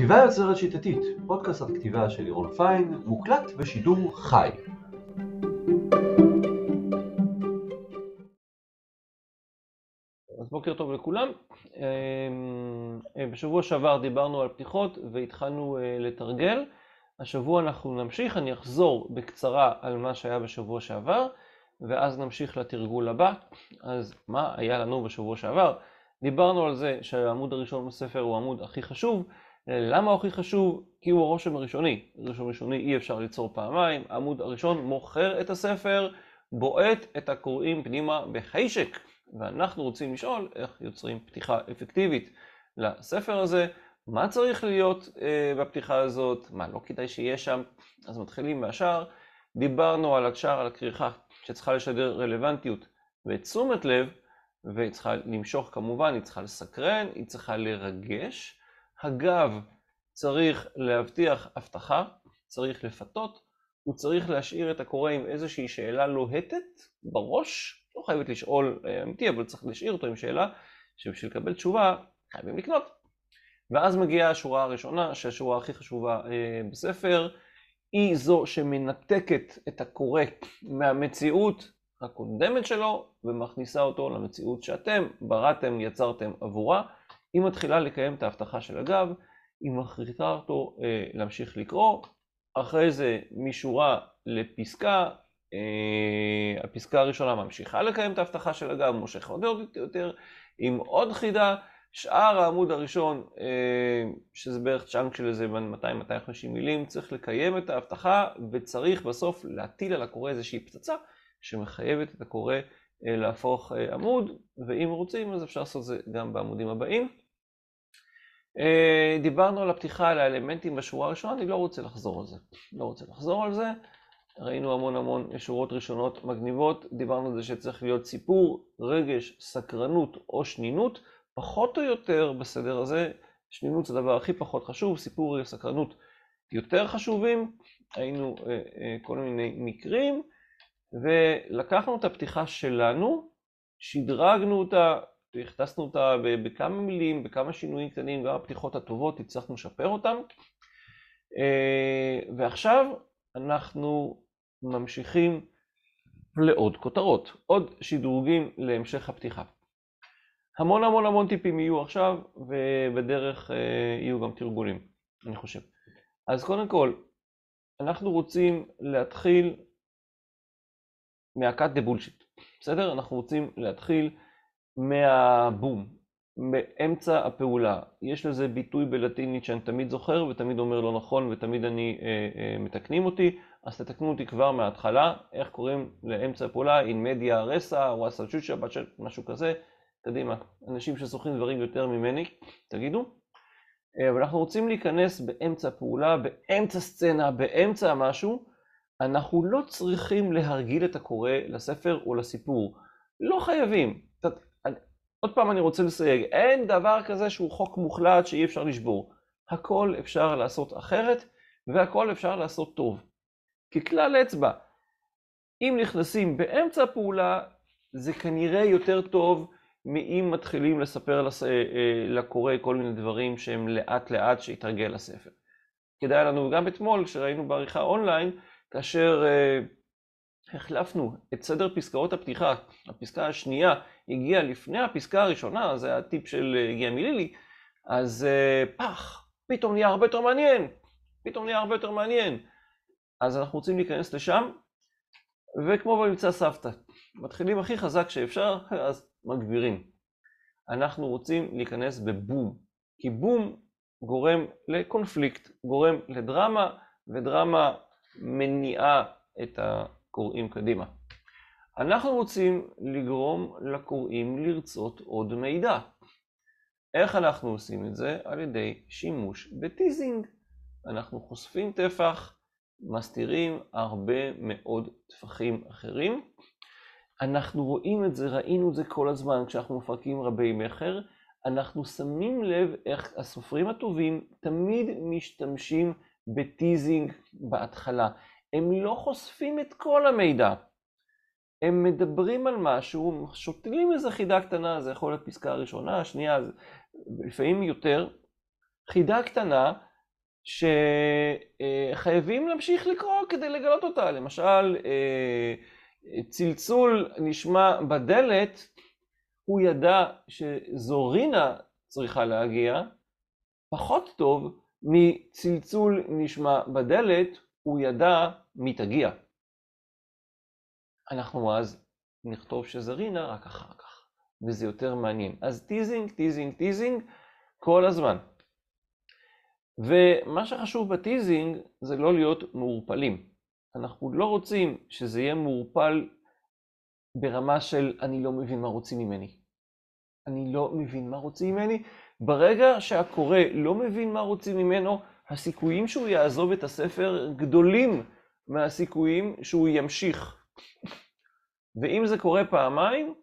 כתיבה יוצרת שיטתית, פודקאסט על כתיבה של לירון פיין, מוקלט בשידור חי. אז בוקר טוב לכולם. אמ, בשבוע שעבר דיברנו על פתיחות והתחלנו אה, לתרגל. השבוע אנחנו נמשיך, אני אחזור בקצרה על מה שהיה בשבוע שעבר, ואז נמשיך לתרגול הבא. אז מה היה לנו בשבוע שעבר? דיברנו על זה שהעמוד הראשון בספר הוא העמוד הכי חשוב. למה הכי חשוב? כי הוא הרושם הראשוני. רושם ראשוני אי אפשר ליצור פעמיים. העמוד הראשון מוכר את הספר, בועט את הקוראים פנימה בחשק. ואנחנו רוצים לשאול איך יוצרים פתיחה אפקטיבית לספר הזה, מה צריך להיות אה, בפתיחה הזאת, מה לא כדאי שיהיה שם. אז מתחילים מהשאר. דיברנו על השער, על הכריכה, שצריכה לשדר רלוונטיות ותשומת לב, והיא צריכה למשוך כמובן, היא צריכה לסקרן, היא צריכה לרגש. הגב צריך להבטיח הבטחה, צריך לפתות, הוא צריך להשאיר את הקורא עם איזושהי שאלה לוהטת בראש, לא חייבת לשאול אה, אמיתי, אבל צריך להשאיר אותו עם שאלה, שבשביל לקבל תשובה חייבים לקנות. ואז מגיעה השורה הראשונה, שהשורה הכי חשובה אה, בספר, היא זו שמנתקת את הקורא מהמציאות הקודמת שלו ומכניסה אותו למציאות שאתם בראתם, יצרתם עבורה. היא מתחילה לקיים את ההבטחה של הגב, היא מכריחה אותו אה, להמשיך לקרוא, אחרי זה משורה לפסקה, אה, הפסקה הראשונה ממשיכה לקיים את ההבטחה של הגב, מושך עוד יותר, עם עוד חידה, שאר העמוד הראשון, אה, שזה בערך צ'אנק של איזה 200-250 מילים, צריך לקיים את ההבטחה וצריך בסוף להטיל על הקורא איזושהי פצצה שמחייבת את הקורא אה, להפוך אה, עמוד, ואם רוצים אז אפשר לעשות את זה גם בעמודים הבאים. אה, דיברנו על הפתיחה, על האלמנטים בשורה הראשונה, אני לא רוצה לחזור על זה. לא רוצה לחזור על זה. ראינו המון המון שורות ראשונות מגניבות, דיברנו על זה שצריך להיות סיפור, רגש, סקרנות או שנינות, פחות או יותר בסדר הזה, שנינות זה הדבר הכי פחות חשוב, סיפור וסקרנות יותר חשובים, היינו אה, אה, כל מיני מקרים, ולקחנו את הפתיחה שלנו, שדרגנו אותה, הכנסנו אותה בכמה מילים, בכמה שינויים קטנים, גם הפתיחות הטובות, הצלחנו לשפר אותן. אה, ועכשיו אנחנו ממשיכים לעוד כותרות, עוד שדרוגים להמשך הפתיחה. המון המון המון טיפים יהיו עכשיו, ובדרך אה, יהיו גם תרגולים, אני חושב. אז קודם כל, אנחנו רוצים להתחיל מהקאט דה בולשיט, בסדר? אנחנו רוצים להתחיל מהבום, באמצע הפעולה. יש לזה ביטוי בלטינית שאני תמיד זוכר ותמיד אומר לא נכון ותמיד אני אה, אה, מתקנים אותי, אז תתקנו אותי כבר מההתחלה, איך קוראים לאמצע הפעולה, אין מדיה רסה, וואסה צ'וצ'ה, משהו כזה, קדימה, אנשים שזוכרים דברים יותר ממני, תגידו. אה, אבל אנחנו רוצים להיכנס באמצע הפעולה, באמצע סצנה, באמצע משהו, אנחנו לא צריכים להרגיל את הקורא לספר או לסיפור. לא חייבים. עוד פעם אני רוצה לסייג, אין דבר כזה שהוא חוק מוחלט שאי אפשר לשבור. הכל אפשר לעשות אחרת, והכל אפשר לעשות טוב. ככלל אצבע, אם נכנסים באמצע הפעולה, זה כנראה יותר טוב מאם מתחילים לספר לס... אה, אה, לקורא כל מיני דברים שהם לאט לאט שיתרגל לספר. כדאי לנו גם אתמול, כשראינו בעריכה אונליין, כאשר uh, החלפנו את סדר פסקאות הפתיחה, הפסקה השנייה הגיעה לפני הפסקה הראשונה, זה הטיפ של הגיע מלילי, אז uh, פח, פתאום נהיה הרבה יותר מעניין, פתאום נהיה הרבה יותר מעניין. אז אנחנו רוצים להיכנס לשם, וכמו במבצע סבתא, מתחילים הכי חזק שאפשר, אז מגבירים. אנחנו רוצים להיכנס בבום, כי בום גורם לקונפליקט, גורם לדרמה, ודרמה מניעה את הקוראים קדימה. אנחנו רוצים לגרום לקוראים לרצות עוד מידע. איך אנחנו עושים את זה? על ידי שימוש בטיזינג. אנחנו חושפים טפח, מסתירים הרבה מאוד טפחים אחרים. אנחנו רואים את זה, ראינו את זה כל הזמן כשאנחנו מפרקים רבי מכר. אנחנו שמים לב איך הסופרים הטובים תמיד משתמשים בטיזינג בהתחלה. הם לא חושפים את כל המידע. הם מדברים על משהו, שותלים איזה חידה קטנה, זה יכול להיות פסקה ראשונה, שנייה, לפעמים יותר. חידה קטנה, שחייבים להמשיך לקרוא כדי לגלות אותה. למשל, צלצול נשמע בדלת, הוא ידע שזו רינה צריכה להגיע, פחות טוב מצלצול נשמע בדלת, הוא ידע מי תגיע. אנחנו אז נכתוב שזה רינה רק אחר כך, וזה יותר מעניין. אז teasing, teasing, teasing, כל הזמן. ומה שחשוב ב-teasing זה לא להיות מעורפלים. אנחנו לא רוצים שזה יהיה מעורפל ברמה של אני לא מבין מה רוצים ממני. אני לא מבין מה רוצים ממני. ברגע שהקורא לא מבין מה רוצים ממנו, הסיכויים שהוא יעזוב את הספר גדולים מהסיכויים שהוא ימשיך. ואם זה קורה פעמיים,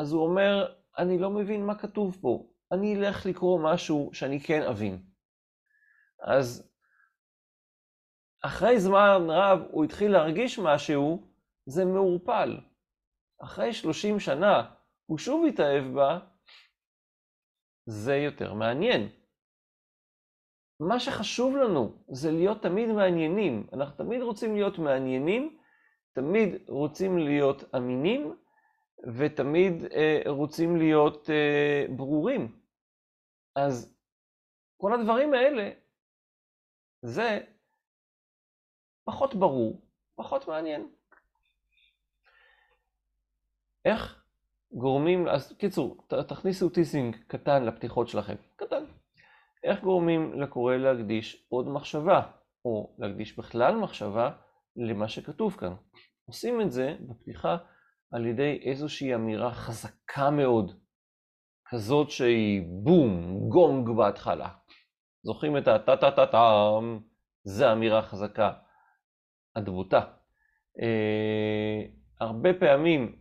אז הוא אומר, אני לא מבין מה כתוב פה, אני אלך לקרוא משהו שאני כן אבין. אז אחרי זמן רב הוא התחיל להרגיש משהו, זה מעורפל. אחרי 30 שנה הוא שוב התאהב בה, זה יותר מעניין. מה שחשוב לנו זה להיות תמיד מעניינים. אנחנו תמיד רוצים להיות מעניינים, תמיד רוצים להיות אמינים, ותמיד אה, רוצים להיות אה, ברורים. אז כל הדברים האלה, זה פחות ברור, פחות מעניין. איך גורמים, אז קיצור, תכניסו טיסינג קטן לפתיחות שלכם, קטן. איך גורמים לקורא להקדיש עוד מחשבה, או להקדיש בכלל מחשבה למה שכתוב כאן. עושים את זה בפתיחה על ידי איזושהי אמירה חזקה מאוד, כזאת שהיא בום, גונג בהתחלה. זוכרים את הטה-טה-טה-טם? זה אמירה חזקה, הדבותה. אה, הרבה פעמים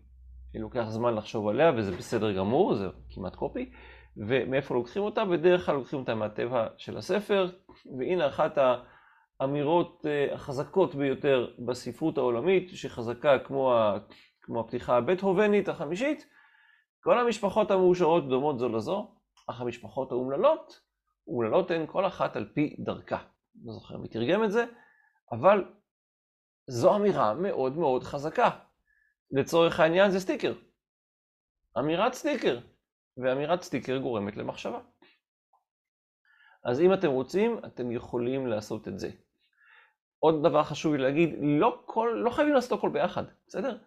לוקח זמן לחשוב עליה, וזה בסדר גמור, זה כמעט קופי. ומאיפה לוקחים אותה? בדרך כלל לוקחים אותה מהטבע של הספר, והנה אחת האמירות אה, החזקות ביותר בספרות העולמית, שחזקה כמו, ה, כמו הפתיחה הבית-הובנית החמישית, כל המשפחות המאושרות דומות זו לזו, אך המשפחות האומללות, אומללות הן כל אחת על פי דרכה. לא זוכר מי תרגם את זה, אבל זו אמירה מאוד מאוד חזקה. לצורך העניין זה סטיקר. אמירת סטיקר. ואמירת סטיקר גורמת למחשבה. אז אם אתם רוצים, אתם יכולים לעשות את זה. עוד דבר חשוב לי להגיד, לא, כל, לא חייבים לעשות הכל ביחד, בסדר?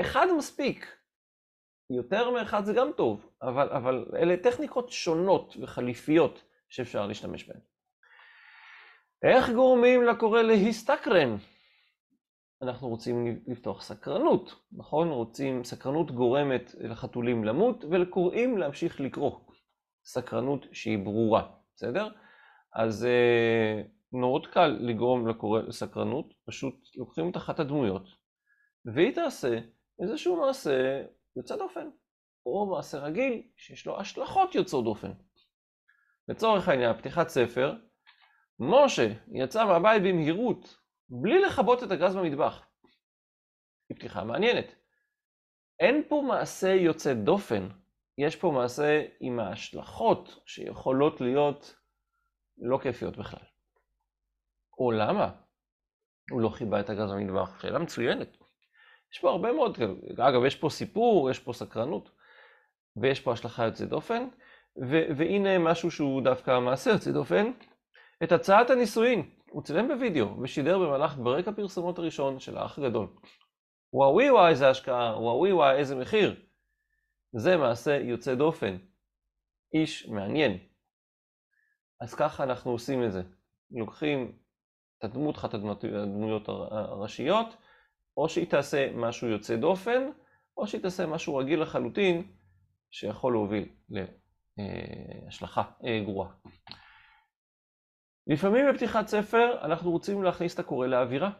אחד מספיק. יותר מאחד זה גם טוב, אבל, אבל אלה טכניקות שונות וחליפיות שאפשר להשתמש בהן. איך גורמים לקורא להסתקרן? אנחנו רוצים לפתוח סקרנות, נכון? רוצים, סקרנות גורמת לחתולים למות ולקוראים להמשיך לקרוא. סקרנות שהיא ברורה, בסדר? אז אה, מאוד קל לגרום לקורא לסקרנות, פשוט לוקחים את אחת הדמויות, והיא תעשה איזשהו מעשה יוצא דופן, או מעשה רגיל שיש לו השלכות יוצאות דופן. לצורך העניין, פתיחת ספר, משה יצא מהבית במהירות בלי לכבות את הגז במטבח. היא פתיחה מעניינת. אין פה מעשה יוצא דופן, יש פה מעשה עם ההשלכות שיכולות להיות לא כיפיות בכלל. או למה? הוא לא חיבה את הגז במטבח. שאלה מצוינת. יש פה הרבה מאוד, אגב, יש פה סיפור, יש פה סקרנות, ויש פה השלכה יוצאת דופן, ו- והנה משהו שהוא דווקא מעשה יוצא דופן, את הצעת הנישואין. הוא צילם בווידאו ושידר במהלך ברק הפרסומות הראשון של האח הגדול. וואוי וואי איזה השקעה, וואוי וואי איזה מחיר. זה מעשה יוצא דופן. איש מעניין. אז ככה אנחנו עושים את זה. לוקחים את הדמות, אחת הדמויות הראשיות, או שהיא תעשה משהו יוצא דופן, או שהיא תעשה משהו רגיל לחלוטין, שיכול להוביל להשלכה אה, גרועה. לפעמים בפתיחת ספר אנחנו רוצים להכניס את הקורא לאווירה.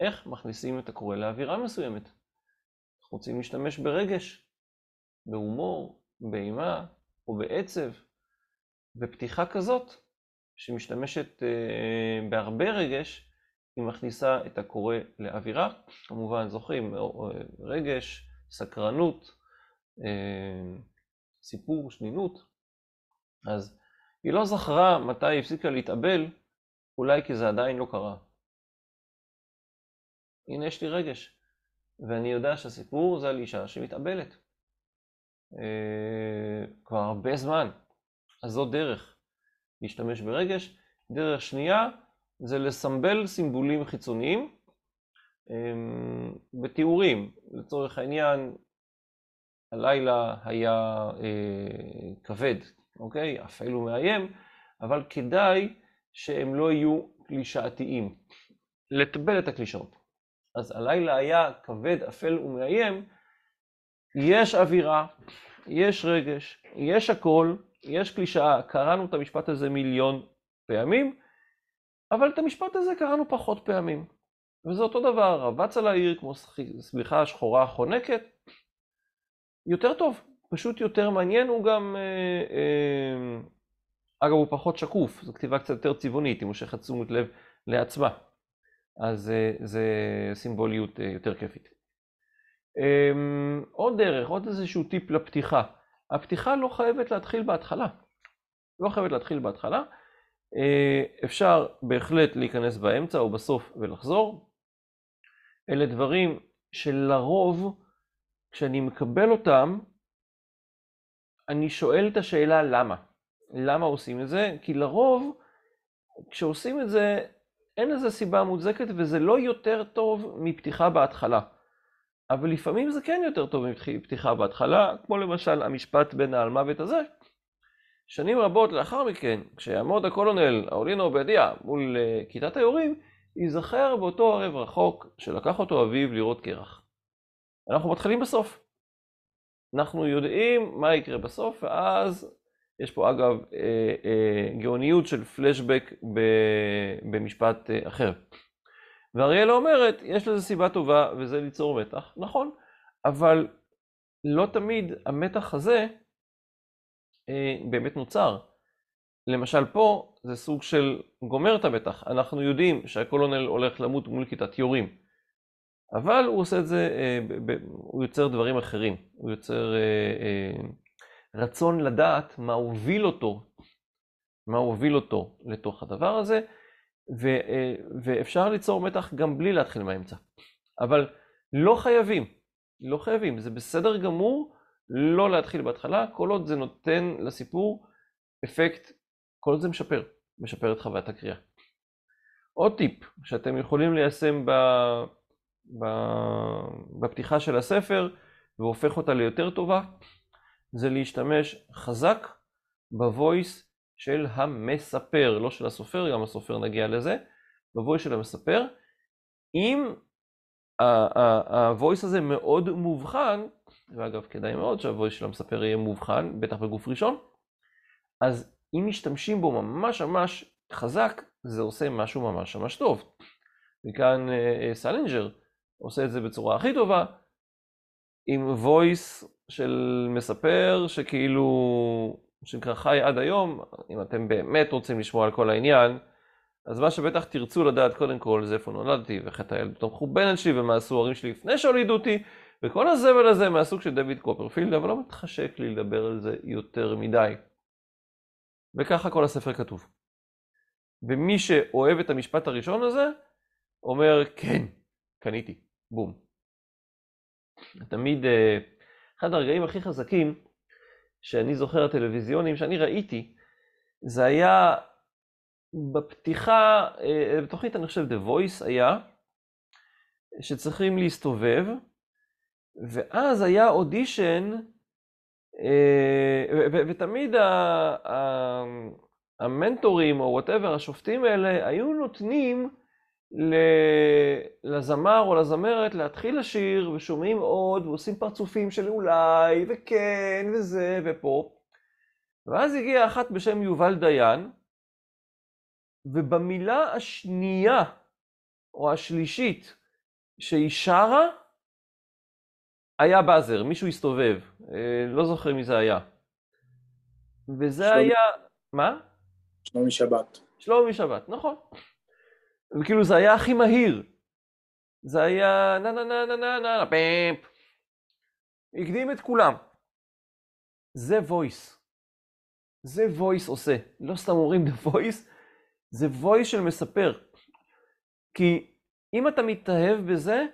איך מכניסים את הקורא לאווירה מסוימת? אנחנו רוצים להשתמש ברגש, בהומור, באימה או בעצב. ופתיחה כזאת, שמשתמשת אה, בהרבה רגש, היא מכניסה את הקורא לאווירה. כמובן, זוכרים, רגש, סקרנות, אה, סיפור, שנינות. אז היא לא זכרה מתי היא הפסיקה להתאבל, אולי כי זה עדיין לא קרה. הנה יש לי רגש, ואני יודע שהסיפור זה על אישה שמתאבלת. אה, כבר הרבה זמן. אז זו דרך להשתמש ברגש. דרך שנייה זה לסמבל סימבולים חיצוניים אה, בתיאורים. לצורך העניין, הלילה היה אה, כבד, אוקיי? אפל ומאיים, אבל כדאי שהם לא יהיו קלישאתיים. לטבל את הקלישאות. אז הלילה היה כבד, אפל ומאיים, יש אווירה, יש רגש, יש הכל, יש קלישאה, קראנו את המשפט הזה מיליון פעמים, אבל את המשפט הזה קראנו פחות פעמים. וזה אותו דבר, רבץ על העיר כמו סליחה שחורה חונקת, יותר טוב, פשוט יותר מעניין, הוא גם, אה, אה, אגב הוא פחות שקוף, זו כתיבה קצת יותר צבעונית, היא מושכת תשומת לב לעצמה, אז אה, זה סימבוליות יותר כיפית. אמ, עוד דרך, עוד איזשהו טיפ לפתיחה. הפתיחה לא חייבת להתחיל בהתחלה. לא חייבת להתחיל בהתחלה. אפשר בהחלט להיכנס באמצע או בסוף ולחזור. אלה דברים שלרוב, כשאני מקבל אותם, אני שואל את השאלה למה. למה עושים את זה? כי לרוב, כשעושים את זה, אין לזה סיבה מוצדקת וזה לא יותר טוב מפתיחה בהתחלה. אבל לפעמים זה כן יותר טוב מפתיחה בהתחלה, כמו למשל המשפט בין האלמוות הזה. שנים רבות לאחר מכן, כשיעמוד הקולונל אאולינו עובדיה מול uh, כיתת היורים, ייזכר באותו ערב רחוק שלקח אותו אביו לראות קרח. אנחנו מתחילים בסוף. אנחנו יודעים מה יקרה בסוף, ואז יש פה אגב אה, אה, גאוניות של פלשבק במשפט אה, אחר. ואריאלה אומרת, יש לזה סיבה טובה, וזה ליצור מתח. נכון, אבל לא תמיד המתח הזה אה, באמת נוצר. למשל פה זה סוג של גומר את המתח. אנחנו יודעים שהקולונל הולך למות מול כיתת יורים, אבל הוא עושה את זה, אה, הוא יוצר דברים אחרים. הוא יוצר אה, אה, רצון לדעת מה הוביל אותו, מה הוביל אותו לתוך הדבר הזה. ואפשר ליצור מתח גם בלי להתחיל מהאמצע. אבל לא חייבים, לא חייבים, זה בסדר גמור לא להתחיל בהתחלה, כל עוד זה נותן לסיפור אפקט, כל עוד זה משפר, משפר את חוויית הקריאה. עוד טיפ שאתם יכולים ליישם ב, בפתיחה של הספר והופך אותה ליותר טובה, זה להשתמש חזק בוויס של המספר, לא של הסופר, גם הסופר נגיע לזה, בוויס של המספר. אם ה-voice הזה מאוד מובחן, ואגב כדאי מאוד שה-voice של המספר יהיה מובחן, בטח בגוף ראשון, אז אם משתמשים בו ממש ממש חזק, זה עושה משהו ממש ממש טוב. וכאן אה, סלינג'ר עושה את זה בצורה הכי טובה, עם voice של מספר שכאילו שנקרא חי עד היום, אם אתם באמת רוצים לשמוע על כל העניין, אז מה שבטח תרצו לדעת קודם כל זה איפה נולדתי, וחטא הילדות המחורבנת שלי, ומה עשו ההורים שלי לפני שהולידו אותי, וכל הזבל הזה מהסוג של דויד קופרפילד, אבל לא מתחשק לי לדבר על זה יותר מדי. וככה כל הספר כתוב. ומי שאוהב את המשפט הראשון הזה, אומר כן, קניתי, בום. תמיד, אה, אחד הרגעים הכי חזקים שאני זוכר טלוויזיונים שאני ראיתי, זה היה בפתיחה, אה, בתוכנית אני חושב The Voice היה, שצריכים להסתובב, ואז היה אודישן, אה, ותמיד המנטורים או whatever, השופטים האלה, היו נותנים לזמר או לזמרת להתחיל לשיר, ושומעים עוד, ועושים פרצופים של אולי, וכן, וזה, ופה. ואז הגיעה אחת בשם יובל דיין, ובמילה השנייה, או השלישית, שהיא שרה, היה באזר, מישהו הסתובב, אה, לא זוכר מי זה היה. וזה שלומי... היה... מה? שלומי שבת. שלומי שבת, נכון. וכאילו זה היה הכי מהיר. זה היה נה נה נה נה נה נה נה פאפ. הקדים את כולם. זה voice. זה voice עושה. לא סתם אומרים the voice, זה voice של מספר. כי אם אתה מתאהב בזה,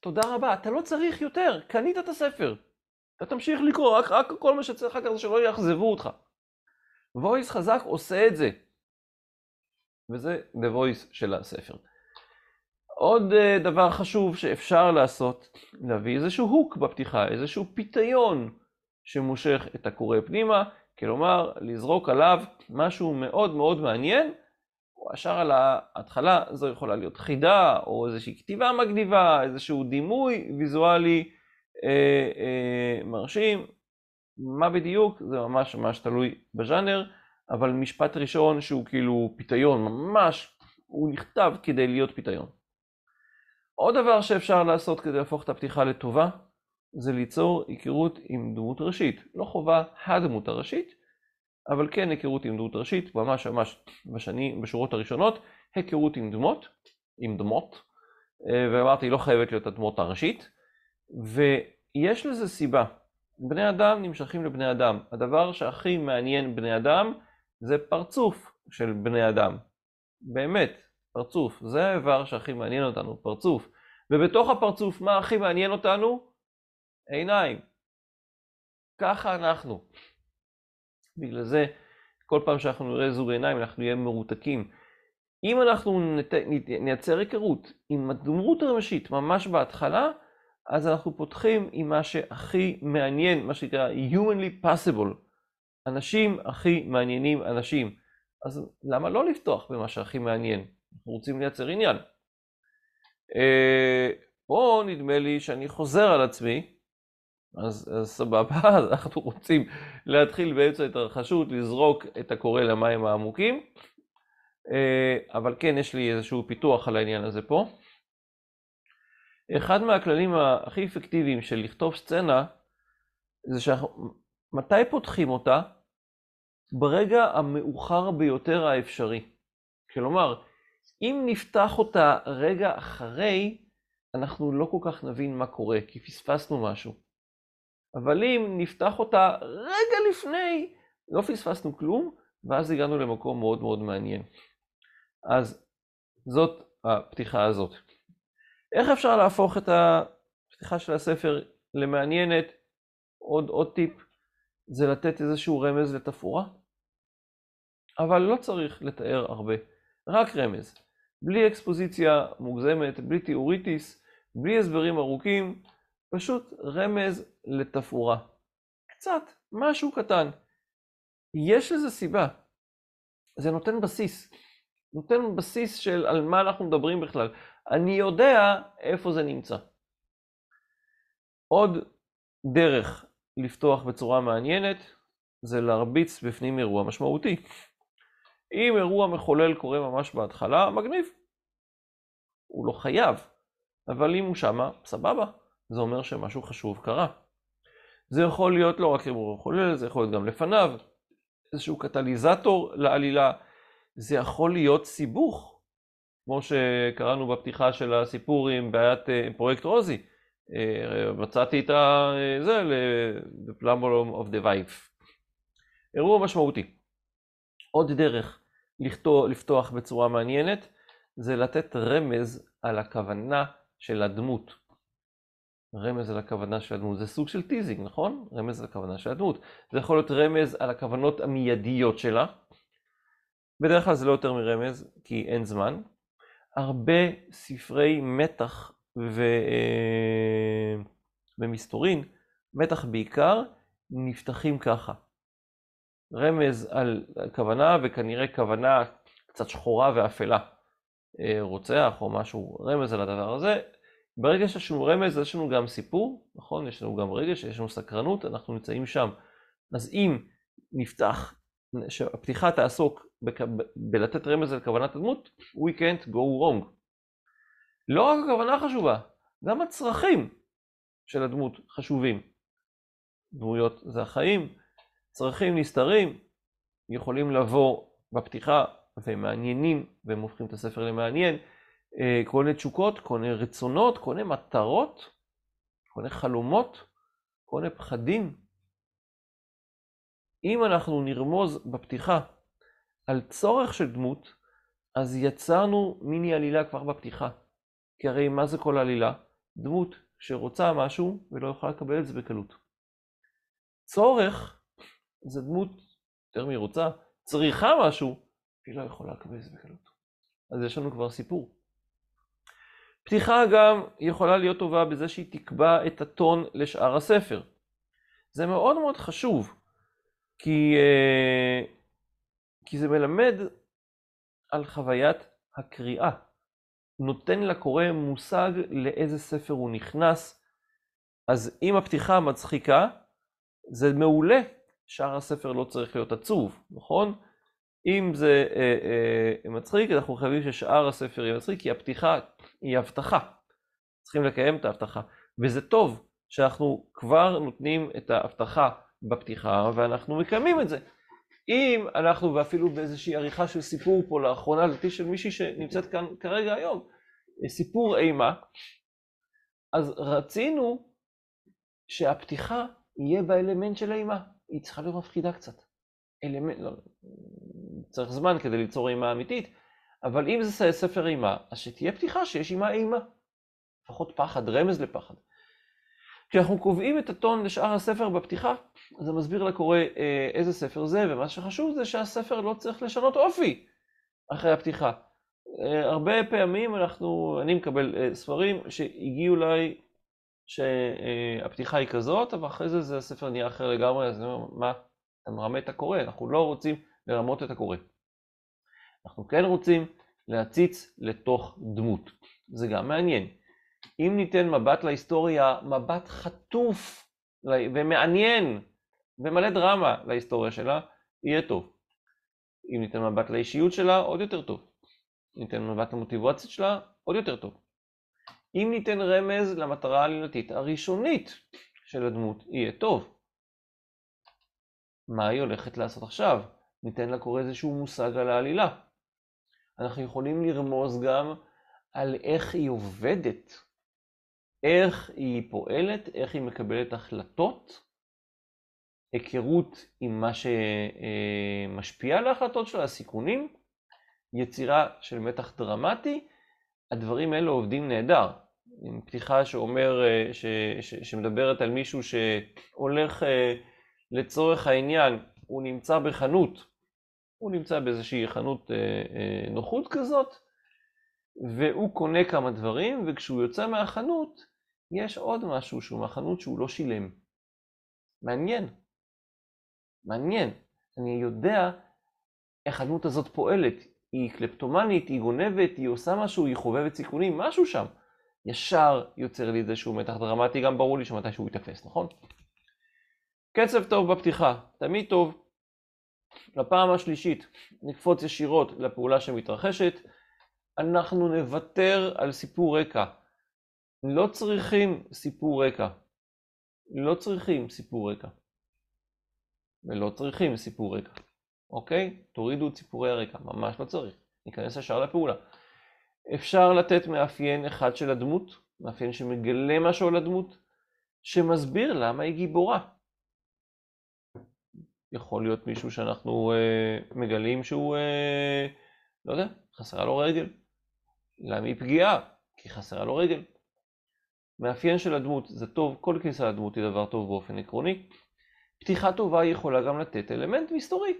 תודה רבה, אתה לא צריך יותר, קנית את הספר. אתה תמשיך לקרוא, רק, רק כל מה שצריך אחר כך זה שלא יאכזבו אותך. voice חזק עושה את זה. וזה the voice של הספר. עוד אה, דבר חשוב שאפשר לעשות, להביא איזשהו הוק בפתיחה, איזשהו פיתיון שמושך את הקורא פנימה, כלומר, לזרוק עליו משהו מאוד מאוד מעניין, או ישר על ההתחלה זו יכולה להיות חידה, או איזושהי כתיבה מגניבה, איזשהו דימוי ויזואלי אה, אה, מרשים. מה בדיוק? זה ממש ממש תלוי בז'אנר, אבל משפט ראשון שהוא כאילו פיתיון, ממש, הוא נכתב כדי להיות פיתיון. עוד דבר שאפשר לעשות כדי להפוך את הפתיחה לטובה, זה ליצור היכרות עם דמות ראשית. לא חובה הדמות הראשית, אבל כן היכרות עם דמות ראשית, ממש ממש בשני, בשורות הראשונות, היכרות עם דמות, עם דמות, אה, ואמרתי, לא חייבת להיות הדמות הראשית, ויש לזה סיבה. בני אדם נמשכים לבני אדם. הדבר שהכי מעניין בני אדם זה פרצוף של בני אדם. באמת, פרצוף. זה האיבר שהכי מעניין אותנו, פרצוף. ובתוך הפרצוף, מה הכי מעניין אותנו? עיניים. ככה אנחנו. בגלל זה, כל פעם שאנחנו נראה זוג עיניים, אנחנו נהיה מרותקים. אם אנחנו נת... נייצר היכרות עם הדמות הראשית ממש בהתחלה, אז אנחנו פותחים עם מה שהכי מעניין, מה שנקרא humanly possible. אנשים הכי מעניינים אנשים. אז למה לא לפתוח במה שהכי מעניין? אנחנו רוצים לייצר עניין. אה, פה נדמה לי שאני חוזר על עצמי, אז, אז סבבה, אז אנחנו רוצים להתחיל באמצע התרחשות, לזרוק את הקורא למים העמוקים, אה, אבל כן, יש לי איזשהו פיתוח על העניין הזה פה. אחד מהכללים הכי אפקטיביים של לכתוב סצנה, זה שמתי פותחים אותה? ברגע המאוחר ביותר האפשרי. כלומר, אם נפתח אותה רגע אחרי, אנחנו לא כל כך נבין מה קורה, כי פספסנו משהו. אבל אם נפתח אותה רגע לפני, לא פספסנו כלום, ואז הגענו למקום מאוד מאוד מעניין. אז זאת הפתיחה הזאת. איך אפשר להפוך את הפתיחה של הספר למעניינת? עוד, עוד טיפ, זה לתת איזשהו רמז לתפאורה. אבל לא צריך לתאר הרבה, רק רמז. בלי אקספוזיציה מוגזמת, בלי תיאוריטיס, בלי הסברים ארוכים, פשוט רמז לתפאורה. קצת, משהו קטן. יש לזה סיבה. זה נותן בסיס. נותן בסיס של על מה אנחנו מדברים בכלל. אני יודע איפה זה נמצא. עוד דרך לפתוח בצורה מעניינת זה להרביץ בפנים אירוע משמעותי. אם אירוע מחולל קורה ממש בהתחלה, מגניב. הוא לא חייב, אבל אם הוא שמה, סבבה. זה אומר שמשהו חשוב קרה. זה יכול להיות לא רק אירוע מחולל, זה יכול להיות גם לפניו, איזשהו קטליזטור לעלילה. זה יכול להיות סיבוך, כמו שקראנו בפתיחה של הסיפור עם בעיית אה, פרויקט רוזי. אה, מצאתי את זה ל-The Problem of the Wife. אירוע משמעותי. עוד דרך לכתוב, לפתוח בצורה מעניינת זה לתת רמז על הכוונה של הדמות. רמז על הכוונה של הדמות, זה סוג של teasing, נכון? רמז על הכוונה של הדמות. זה יכול להיות רמז על הכוונות המיידיות שלה. בדרך כלל זה לא יותר מרמז, כי אין זמן. הרבה ספרי מתח ו... אה, ומסתורין, מתח בעיקר, נפתחים ככה. רמז על כוונה, וכנראה כוונה קצת שחורה ואפלה. אה, רוצח או משהו, רמז על הדבר הזה. ברגע שיש לנו רמז, יש לנו גם סיפור, נכון? יש לנו גם רגש, יש לנו סקרנות, אנחנו נמצאים שם. אז אם נפתח, שהפתיחה תעסוק בלתת רמז על כוונת הדמות, we can't go wrong. לא רק הכוונה חשובה, גם הצרכים של הדמות חשובים. דמויות זה החיים, צרכים נסתרים, יכולים לבוא בפתיחה ומעניינים, והם הופכים את הספר למעניין. אה, מיני תשוקות, מיני רצונות, מיני מטרות, מיני חלומות, מיני פחדים. אם אנחנו נרמוז בפתיחה על צורך של דמות, אז יצרנו מיני עלילה כבר בפתיחה. כי הרי מה זה כל עלילה? דמות שרוצה משהו ולא יכולה לקבל את זה בקלות. צורך זה דמות, יותר מרוצה, צריכה משהו, והיא לא יכולה לקבל את זה בקלות. אז יש לנו כבר סיפור. פתיחה גם יכולה להיות טובה בזה שהיא תקבע את הטון לשאר הספר. זה מאוד מאוד חשוב, כי, אה, כי זה מלמד על חוויית הקריאה. נותן לקורא מושג לאיזה ספר הוא נכנס. אז אם הפתיחה מצחיקה, זה מעולה. שאר הספר לא צריך להיות עצוב, נכון? אם זה אה, אה, מצחיק, אנחנו חייבים ששאר הספר יהיה מצחיק, כי הפתיחה היא הבטחה. צריכים לקיים את ההבטחה. וזה טוב שאנחנו כבר נותנים את ההבטחה בפתיחה, ואנחנו מקיימים את זה. אם אנחנו, ואפילו באיזושהי עריכה של סיפור פה לאחרונה, לדעתי של מישהי שנמצאת כאן כרגע היום, סיפור אימה, אז רצינו שהפתיחה יהיה באלמנט של אימה. היא צריכה להיות מפחידה קצת. אלמנט, לא, צריך זמן כדי ליצור אימה אמיתית, אבל אם זה ספר אימה, אז שתהיה פתיחה שיש עימה אימה. לפחות פחד, רמז לפחד. כשאנחנו קובעים את הטון לשאר הספר בפתיחה, זה מסביר לקורא אה, איזה ספר זה, ומה שחשוב זה שהספר לא צריך לשנות אופי אחרי הפתיחה. אה, הרבה פעמים אנחנו, אני מקבל אה, ספרים שהגיעו אליי שהפתיחה היא כזאת, אבל אחרי זה, זה הספר נהיה אחר לגמרי, אז אני אומר, מה, אתה מרמה את הקורא, אנחנו לא רוצים לרמות את הקורא. אנחנו כן רוצים להציץ לתוך דמות. זה גם מעניין. אם ניתן מבט להיסטוריה, מבט חטוף ומעניין ומלא דרמה להיסטוריה שלה, יהיה טוב. אם ניתן מבט לאישיות שלה, עוד יותר טוב. אם ניתן מבט למוטיבציות שלה, עוד יותר טוב. אם ניתן רמז למטרה העלילתית הראשונית של הדמות, יהיה טוב. מה היא הולכת לעשות עכשיו? ניתן לקורא איזשהו מושג על העלילה. אנחנו יכולים לרמוז גם על איך היא עובדת, איך היא פועלת, איך היא מקבלת החלטות, היכרות עם מה שמשפיע על ההחלטות שלה, הסיכונים, יצירה של מתח דרמטי, הדברים האלה עובדים נהדר. עם פתיחה שאומר, אה, ש, ש, שמדברת על מישהו שהולך אה, לצורך העניין, הוא נמצא בחנות, הוא נמצא באיזושהי חנות אה, נוחות כזאת, והוא קונה כמה דברים, וכשהוא יוצא מהחנות, יש עוד משהו שהוא מהחנות שהוא לא שילם. מעניין. מעניין. אני יודע איך החנות הזאת פועלת. היא קלפטומנית, היא גונבת, היא עושה משהו, היא חובבת סיכונים, משהו שם. ישר יוצר לי איזשהו מתח דרמטי, גם ברור לי שמתי שהוא ייתפס, נכון? קצב טוב בפתיחה, תמיד טוב. לפעם השלישית נקפוץ ישירות לפעולה שמתרחשת, אנחנו נוותר על סיפור רקע. לא צריכים סיפור רקע. לא צריכים סיפור רקע. ולא צריכים סיפור רקע. אוקיי? תורידו את סיפורי הרקע, ממש לא צריך. ניכנס ישר לפעולה. אפשר לתת מאפיין אחד של הדמות, מאפיין שמגלה משהו על הדמות, שמסביר למה היא גיבורה. יכול להיות מישהו שאנחנו אה, מגלים שהוא, אה, לא יודע, חסרה לו רגל. למה היא פגיעה? כי חסרה לו רגל. מאפיין של הדמות זה טוב, כל כניסה לדמות היא דבר טוב באופן עקרוני. פתיחה טובה יכולה גם לתת אלמנט מסתורי.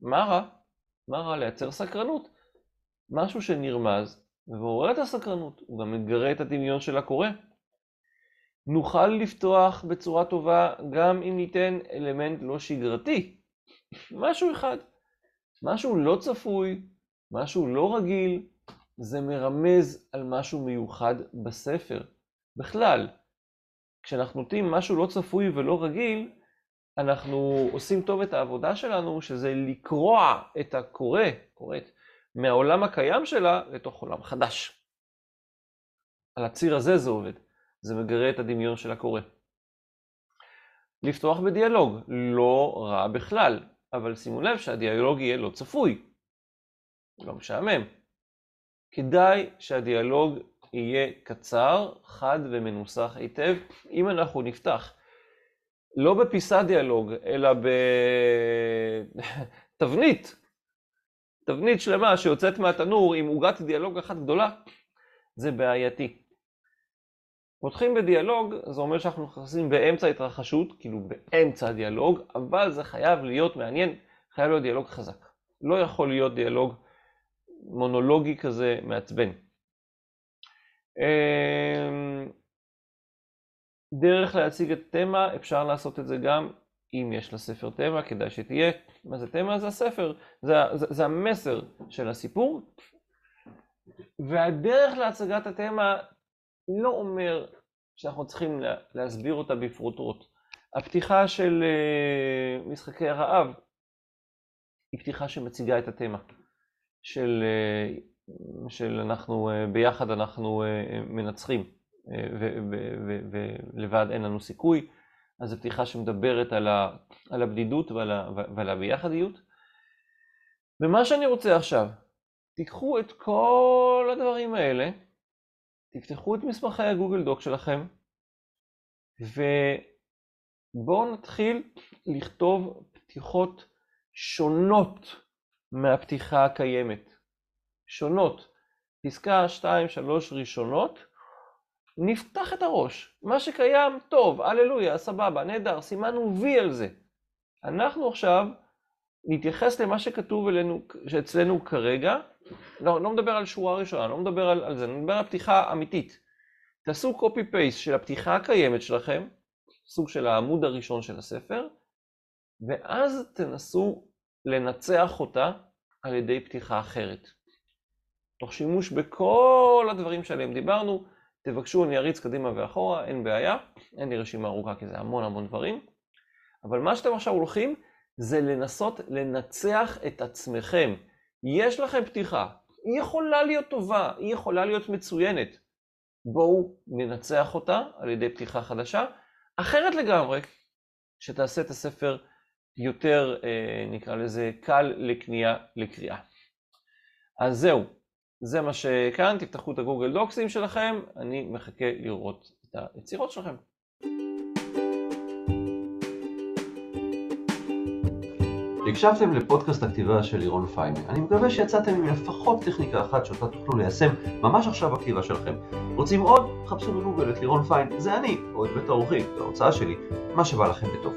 מה רע? מה רע? לייצר סקרנות. משהו שנרמז ועורר את הסקרנות, הוא גם מגרה את הדמיון של הקורא. נוכל לפתוח בצורה טובה גם אם ניתן אלמנט לא שגרתי. משהו אחד, משהו לא צפוי, משהו לא רגיל, זה מרמז על משהו מיוחד בספר. בכלל, כשאנחנו נותנים משהו לא צפוי ולא רגיל, אנחנו עושים טוב את העבודה שלנו, שזה לקרוע את הקורא, קוראת, מהעולם הקיים שלה לתוך עולם חדש. על הציר הזה זה עובד, זה מגרה את הדמיון של הקורא. לפתוח בדיאלוג, לא רע בכלל, אבל שימו לב שהדיאלוג יהיה לא צפוי, לא משעמם. כדאי שהדיאלוג יהיה קצר, חד ומנוסח היטב. אם אנחנו נפתח לא בפיסת דיאלוג, אלא בתבנית, תבנית שלמה שיוצאת מהתנור עם עוגת דיאלוג אחת גדולה, זה בעייתי. פותחים בדיאלוג, זה אומר שאנחנו נכנסים באמצע התרחשות, כאילו באמצע הדיאלוג, אבל זה חייב להיות מעניין, חייב להיות דיאלוג חזק. לא יכול להיות דיאלוג מונולוגי כזה מעצבן. אמ, דרך להציג את תמה, אפשר לעשות את זה גם אם יש לספר תמה, כדאי שתהיה. מה זה תמה? זה הספר, זה, זה, זה המסר של הסיפור. והדרך להצגת התמה לא אומר שאנחנו צריכים לה, להסביר אותה בפרוטרוט. הפתיחה של uh, משחקי הרעב היא פתיחה שמציגה את התמה. של, uh, של אנחנו, uh, ביחד אנחנו uh, מנצחים. ולבד אין לנו סיכוי. אז זו פתיחה שמדברת על, ה, על הבדידות ועל, ה, ועל הביחדיות. ומה שאני רוצה עכשיו, תיקחו את כל הדברים האלה, תפתחו את מסמכי הגוגל דוק שלכם, ובואו נתחיל לכתוב פתיחות שונות מהפתיחה הקיימת. שונות. פסקה 2-3 ראשונות, נפתח את הראש. מה שקיים, טוב, הללויה, סבבה, נהדר, סימנו וי על זה. אנחנו עכשיו נתייחס למה שכתוב אלינו, שאצלנו כרגע, לא, לא מדבר על שורה ראשונה, לא מדבר על, על זה, אני מדבר על פתיחה אמיתית. תעשו copy paste של הפתיחה הקיימת שלכם, סוג של העמוד הראשון של הספר, ואז תנסו לנצח אותה על ידי פתיחה אחרת. תוך שימוש בכל הדברים שעליהם דיברנו, תבקשו, אני אריץ קדימה ואחורה, אין בעיה. אין לי רשימה ארוכה כי זה המון המון דברים. אבל מה שאתם עכשיו הולכים זה לנסות לנצח את עצמכם. יש לכם פתיחה, היא יכולה להיות טובה, היא יכולה להיות מצוינת. בואו ננצח אותה על ידי פתיחה חדשה, אחרת לגמרי, שתעשה את הספר יותר, אה, נקרא לזה, קל לקנייה, לקריאה. אז זהו, זה מה שכאן, תפתחו את הגוגל דוקסים שלכם, אני מחכה לראות את היצירות שלכם. הקשבתם לפודקאסט הכתיבה של לירון פיימן. אני מקווה שיצאתם עם לפחות טכניקה אחת שאותה תוכלו ליישם ממש עכשיו בכתיבה שלכם. רוצים עוד? חפשו בגוגל את לירון פיין, זה אני, או את בית האורחים, זו ההוצאה שלי, מה שבא לכם בטוב.